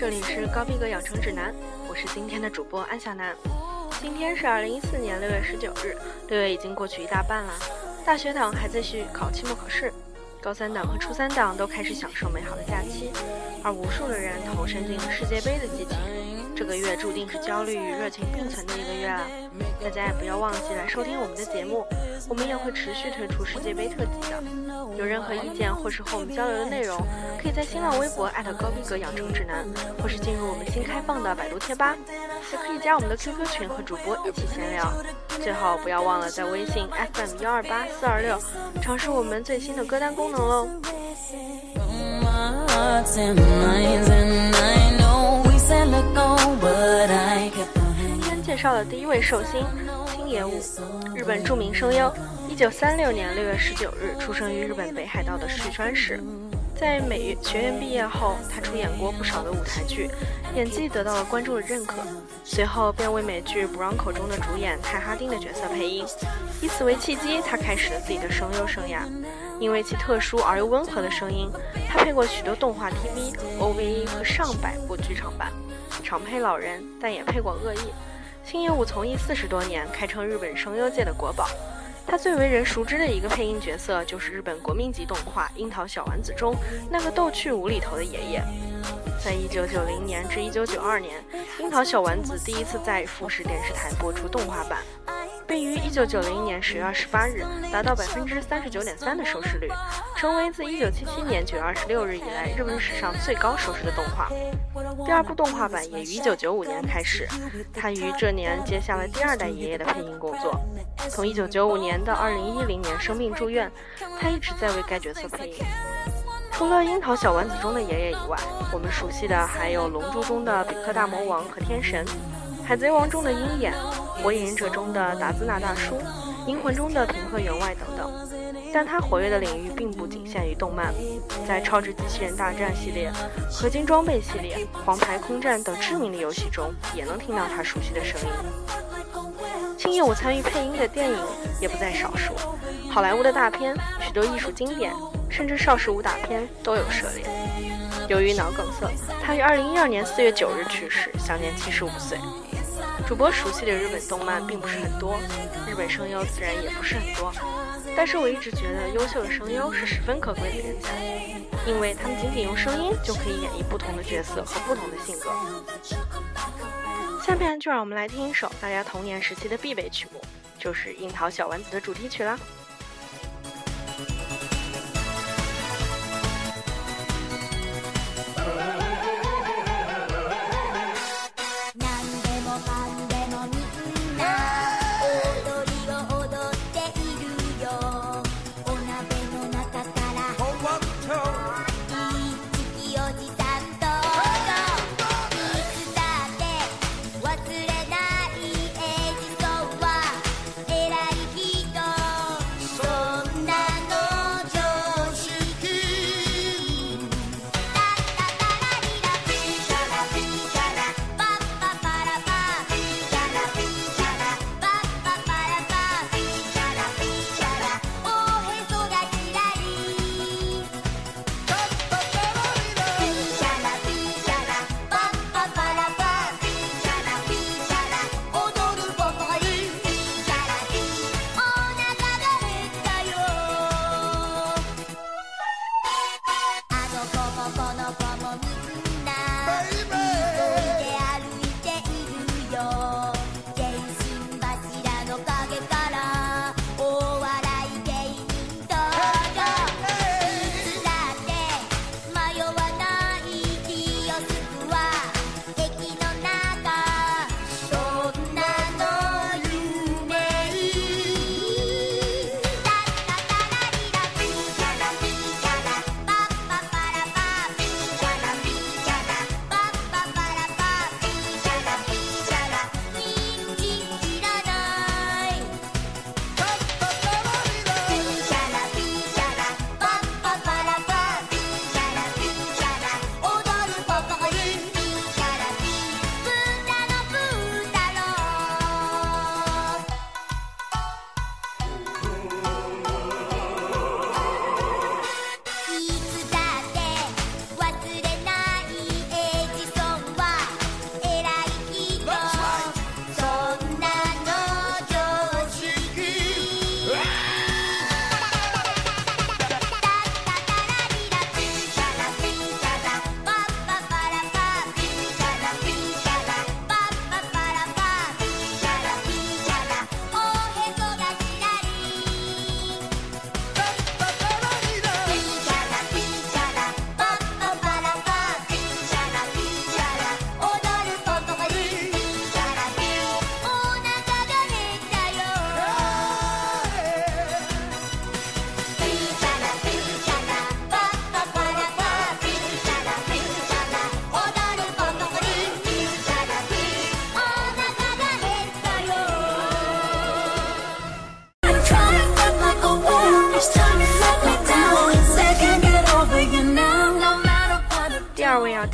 这里是高逼格养成指南，我是今天的主播安小南。今天是二零一四年六月十九日，六月已经过去一大半了。大学党还在续考期末考试，高三党和初三党都开始享受美好的假期，而无数的人投身进了世界杯的激情。这个月注定是焦虑与热情并存的一个月了，大家也不要忘记来收听我们的节目。我们也会持续推出世界杯特辑的。有任何意见或是和我们交流的内容，可以在新浪微博艾特高逼格养成指南，或是进入我们新开放的百度贴吧，也可以加我们的 QQ 群和主播一起闲聊。最好不要忘了在微信 FM 幺二八四二六尝试我们最新的歌单功能喽。今天介绍的第一位寿星。野武，日本著名声优，一九三六年六月十九日出生于日本北海道的旭川市。在美学院毕业后，他出演过不少的舞台剧，演技得到了观众的认可。随后便为美剧《b r o 布朗口》中的主演泰哈丁的角色配音，以此为契机，他开始了自己的声优生涯。因为其特殊而又温和的声音，他配过许多动画、TV、OVA 和上百部剧场版，常配老人，但也配过恶意。青业务从艺四十多年，堪称日本声优界的国宝。他最为人熟知的一个配音角色，就是日本国民级动画《樱桃小丸子》中那个逗趣无厘头的爷爷。在一九九零年至一九九二年，《樱桃小丸子》第一次在富士电视台播出动画版。并于一九九零年十月二十八日达到百分之三十九点三的收视率，成为自一九七七年九月二十六日以来日本史上最高收视的动画。第二部动画版也于一九九五年开始，他于这年接下了第二代爷爷的配音工作。从一九九五年到二零一零年生病住院，他一直在为该角色配音。除了《樱桃小丸子》中的爷爷以外，我们熟悉的还有《龙珠》中的比克大魔王和天神。《海贼王》中的鹰眼，《火影忍者》中的达兹纳大叔，《银魂》中的平贺员外等等。但他活跃的领域并不仅限于动漫，在《超值机器人大战》系列、《合金装备》系列、《黄牌空战》等知名的游戏中，也能听到他熟悉的声音。近业，我参与配音的电影也不在少数，好莱坞的大片、许多艺术经典，甚至少时武打片都有涉猎。由于脑梗塞，他于二零一二年四月九日去世，享年七十五岁。主播熟悉的日本动漫并不是很多，日本声优自然也不是很多。但是我一直觉得优秀的声优是十分可贵的人才，因为他们仅仅用声音就可以演绎不同的角色和不同的性格。下面就让我们来听一首大家童年时期的必备曲目，就是樱桃小丸子的主题曲啦。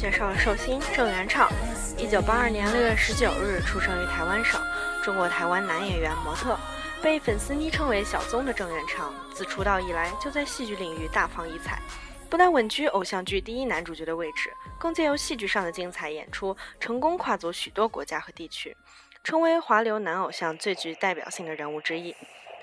介绍了寿星郑元畅，一九八二年六月十九日出生于台湾省，中国台湾男演员、模特，被粉丝昵称为“小宗”的郑元畅，自出道以来就在戏剧领域大放异彩，不但稳居偶像剧第一男主角的位置，更借由戏剧上的精彩演出，成功跨足许多国家和地区，成为华流男偶像最具代表性的人物之一。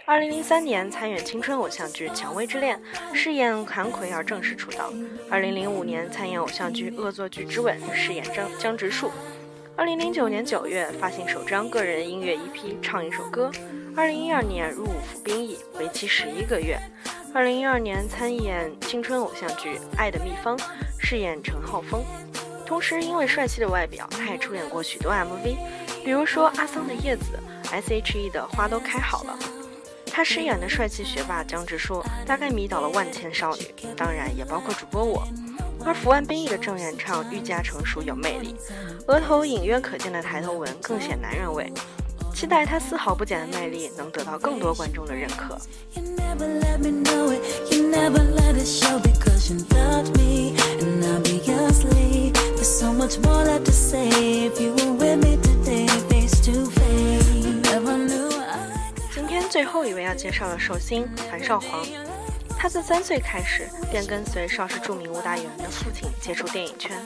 二零零三年参演青春偶像剧《蔷薇之恋》，饰演韩奎而正式出道。二零零五年参演偶像剧《恶作剧之吻》，饰演张江直树。二零零九年九月发行首张个人音乐 EP《唱一首歌》。二零一二年入伍服兵役，为期十一个月。二零一二年参演青春偶像剧《爱的秘方》，饰演陈浩峰。同时，因为帅气的外表，他也出演过许多 MV，比如说阿桑的《叶子》，S.H.E 的《花都开好了》。他饰演的帅气学霸江直树，大概迷倒了万千少女，当然也包括主播我。而服完兵役的郑元畅愈加成熟有魅力，额头隐约可见的抬头纹更显男人味。期待他丝毫不减的魅力能得到更多观众的认可。最后一位要介绍的寿星韩少皇，他自三岁开始便跟随邵氏著名武打演员的父亲接触电影圈，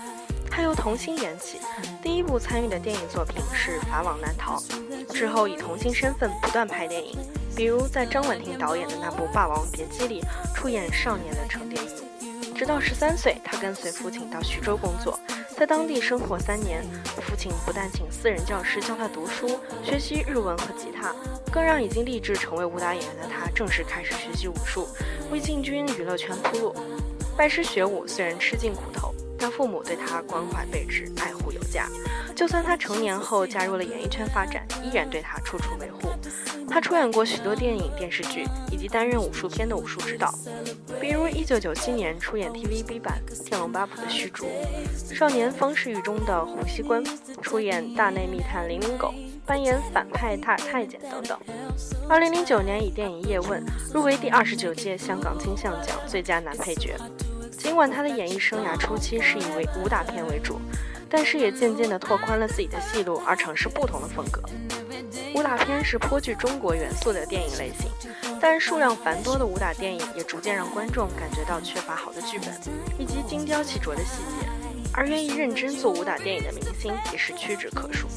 他由童星演起，第一部参与的电影作品是《法网难逃》，之后以童星身份不断拍电影，比如在张婉婷导演的那部《霸王别姬》里出演少年的程蝶衣，直到十三岁，他跟随父亲到徐州工作。在当地生活三年，父亲不但请私人教师教他读书、学习日文和吉他，更让已经立志成为武打演员的他正式开始学习武术，为进军娱乐圈铺路。拜师学武虽然吃尽苦头，但父母对他关怀备至、爱护有加。就算他成年后加入了演艺圈发展，依然对他处处维护。他出演过许多电影、电视剧，以及担任武术片的武术指导，比如1997年出演 TVB 版《天龙八部》的虚竹，少年方世玉中的洪熙官，出演《大内密探零零狗》，扮演反派大太监等等。2009年以电影《叶问》入围第二十九届香港金像奖最佳男配角。尽管他的演艺生涯初期是以武打片为主，但是也渐渐地拓宽了自己的戏路，而尝试不同的风格。武打片是颇具中国元素的电影类型，但数量繁多的武打电影也逐渐让观众感觉到缺乏好的剧本以及精雕细琢的细节，而愿意认真做武打电影的明星也是屈指可数。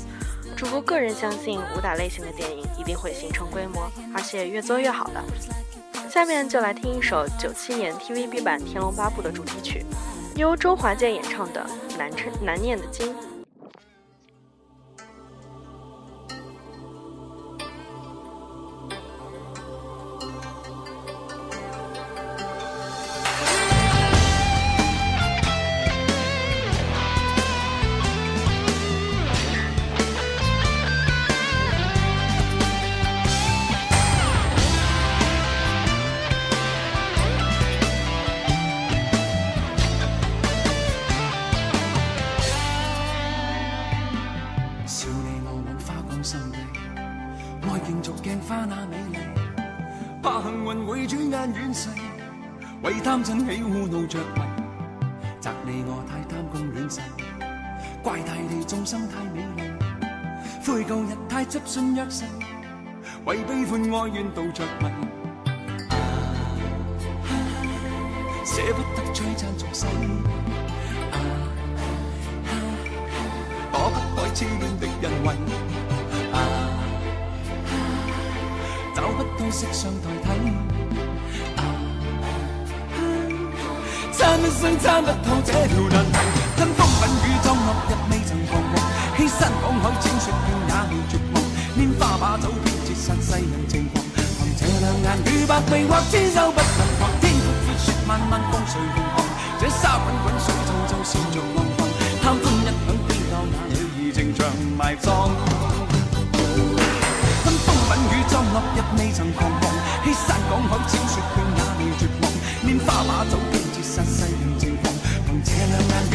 主播个人相信，武打类型的电影一定会形成规模，而且越做越好的。下面就来听一首九七年 TVB 版《天龙八部》的主题曲，由周华健演唱的《难称难念的经》。贪嗔喜恶怒着迷，责你我太贪功恋势，怪大地众生太美丽，悔旧日太执信约誓，为悲欢哀怨度着迷。啊，舍不得璀璨重生。啊，躲不开痴恋的人循。啊，找不到色相代替。一生参不透这条难题，吞风吻雨葬落日，未曾彷徨，欺山赶海践雪径，也未绝望。拈花把酒偏折煞世人情狂，凭这两眼与百臂或千手不能防。天阔阔，雪漫漫，共谁同航？这沙滚滚，水皱皱，笑着浪荡。贪欢一晌，偏教那女儿情长埋葬。吞风吻雨葬落日，未曾彷徨，欺山赶海践雪径，也未绝望。拈花把酒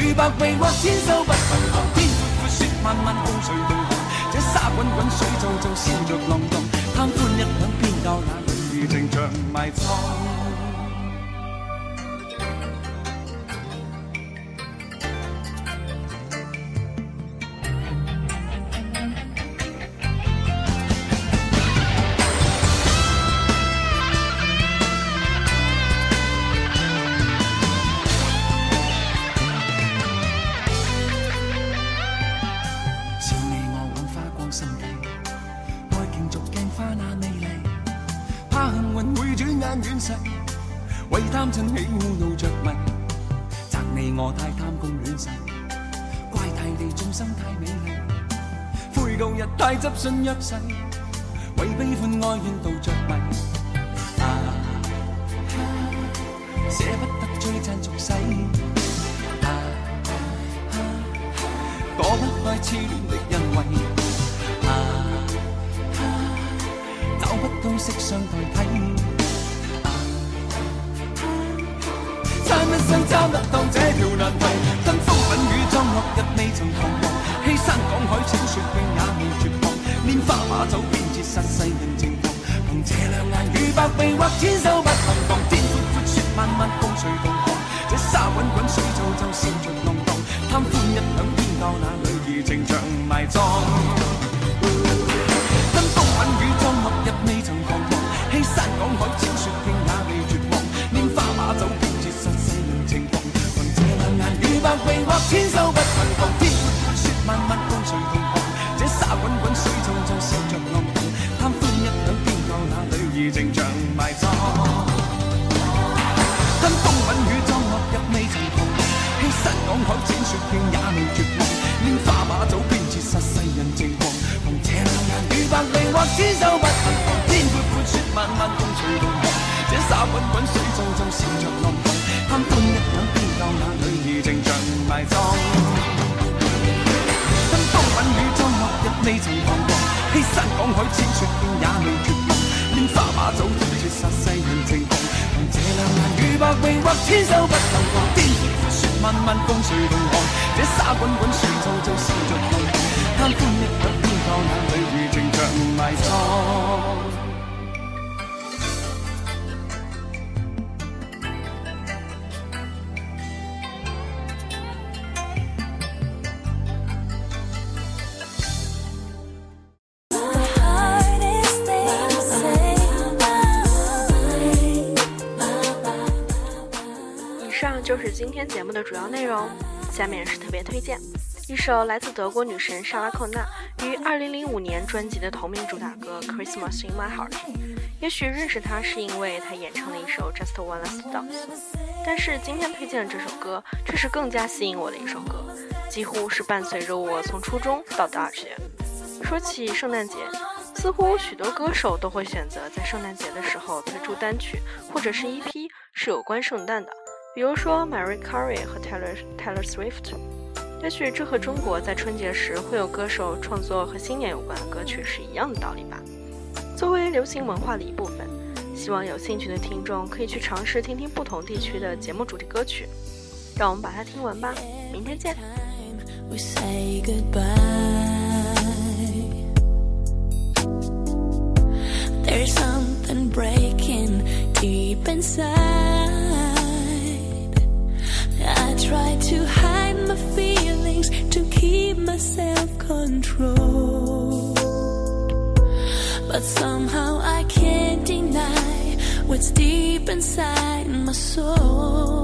如白眉或千手不寻行，天阔阔，雪漫漫，共谁同荡。这沙滚滚，水皱皱，笑着浪荡。贪欢一晌，偏教那眼泪情长埋藏。为贪嗔喜恶怒着迷，责你我太贪功恋势，怪大地众生太美丽，悔旧日太执信约誓，为悲欢哀怨妒着迷。啊，舍不得追赞俗世。啊，躲不开痴恋的恩惠。啊，找不到色相代替。争争当这条难题，登风顶雨壮落日未曾彷徨，欺山赶海千雪遍也未绝望，拈花把酒便折煞世人情狂。凭这两眼与百臂或千手不能防。天阔阔，雪漫漫，风吹荡荡，这沙滚滚水皱皱，笑逐浪荡。贪欢一晌，偏教那女儿情长埋葬。你曾彷徨，欺山赶海，千雪百也未绝望。拈花把酒知绝杀世人情狂，凭这两眼与百臂或千手不能放。冰寒雪漫漫，风随浪狂，这沙滚滚，水皱皱笑着浪荡，贪欢一刻，偏教眼泪与情长埋葬。是今天节目的主要内容。下面是特别推荐，一首来自德国女神莎拉·克娜于二零零五年专辑的同名主打歌《Christmas in My Heart》。也许认识她是因为她演唱了一首《Just One Last Dance》，但是今天推荐的这首歌却是更加吸引我的一首歌，几乎是伴随着我从初中到大学。说起圣诞节，似乎许多歌手都会选择在圣诞节的时候推出单曲或者是一批是有关圣诞的。比如说，Mary Carey 和 Taylor Taylor Swift，也许这和中国在春节时会有歌手创作和新年有关的歌曲是一样的道理吧。作为流行文化的一部分，希望有兴趣的听众可以去尝试听听不同地区的节目主题歌曲。让我们把它听完吧，明天见。to hide my feelings, to keep myself controlled. But somehow I can't deny what's deep inside my soul.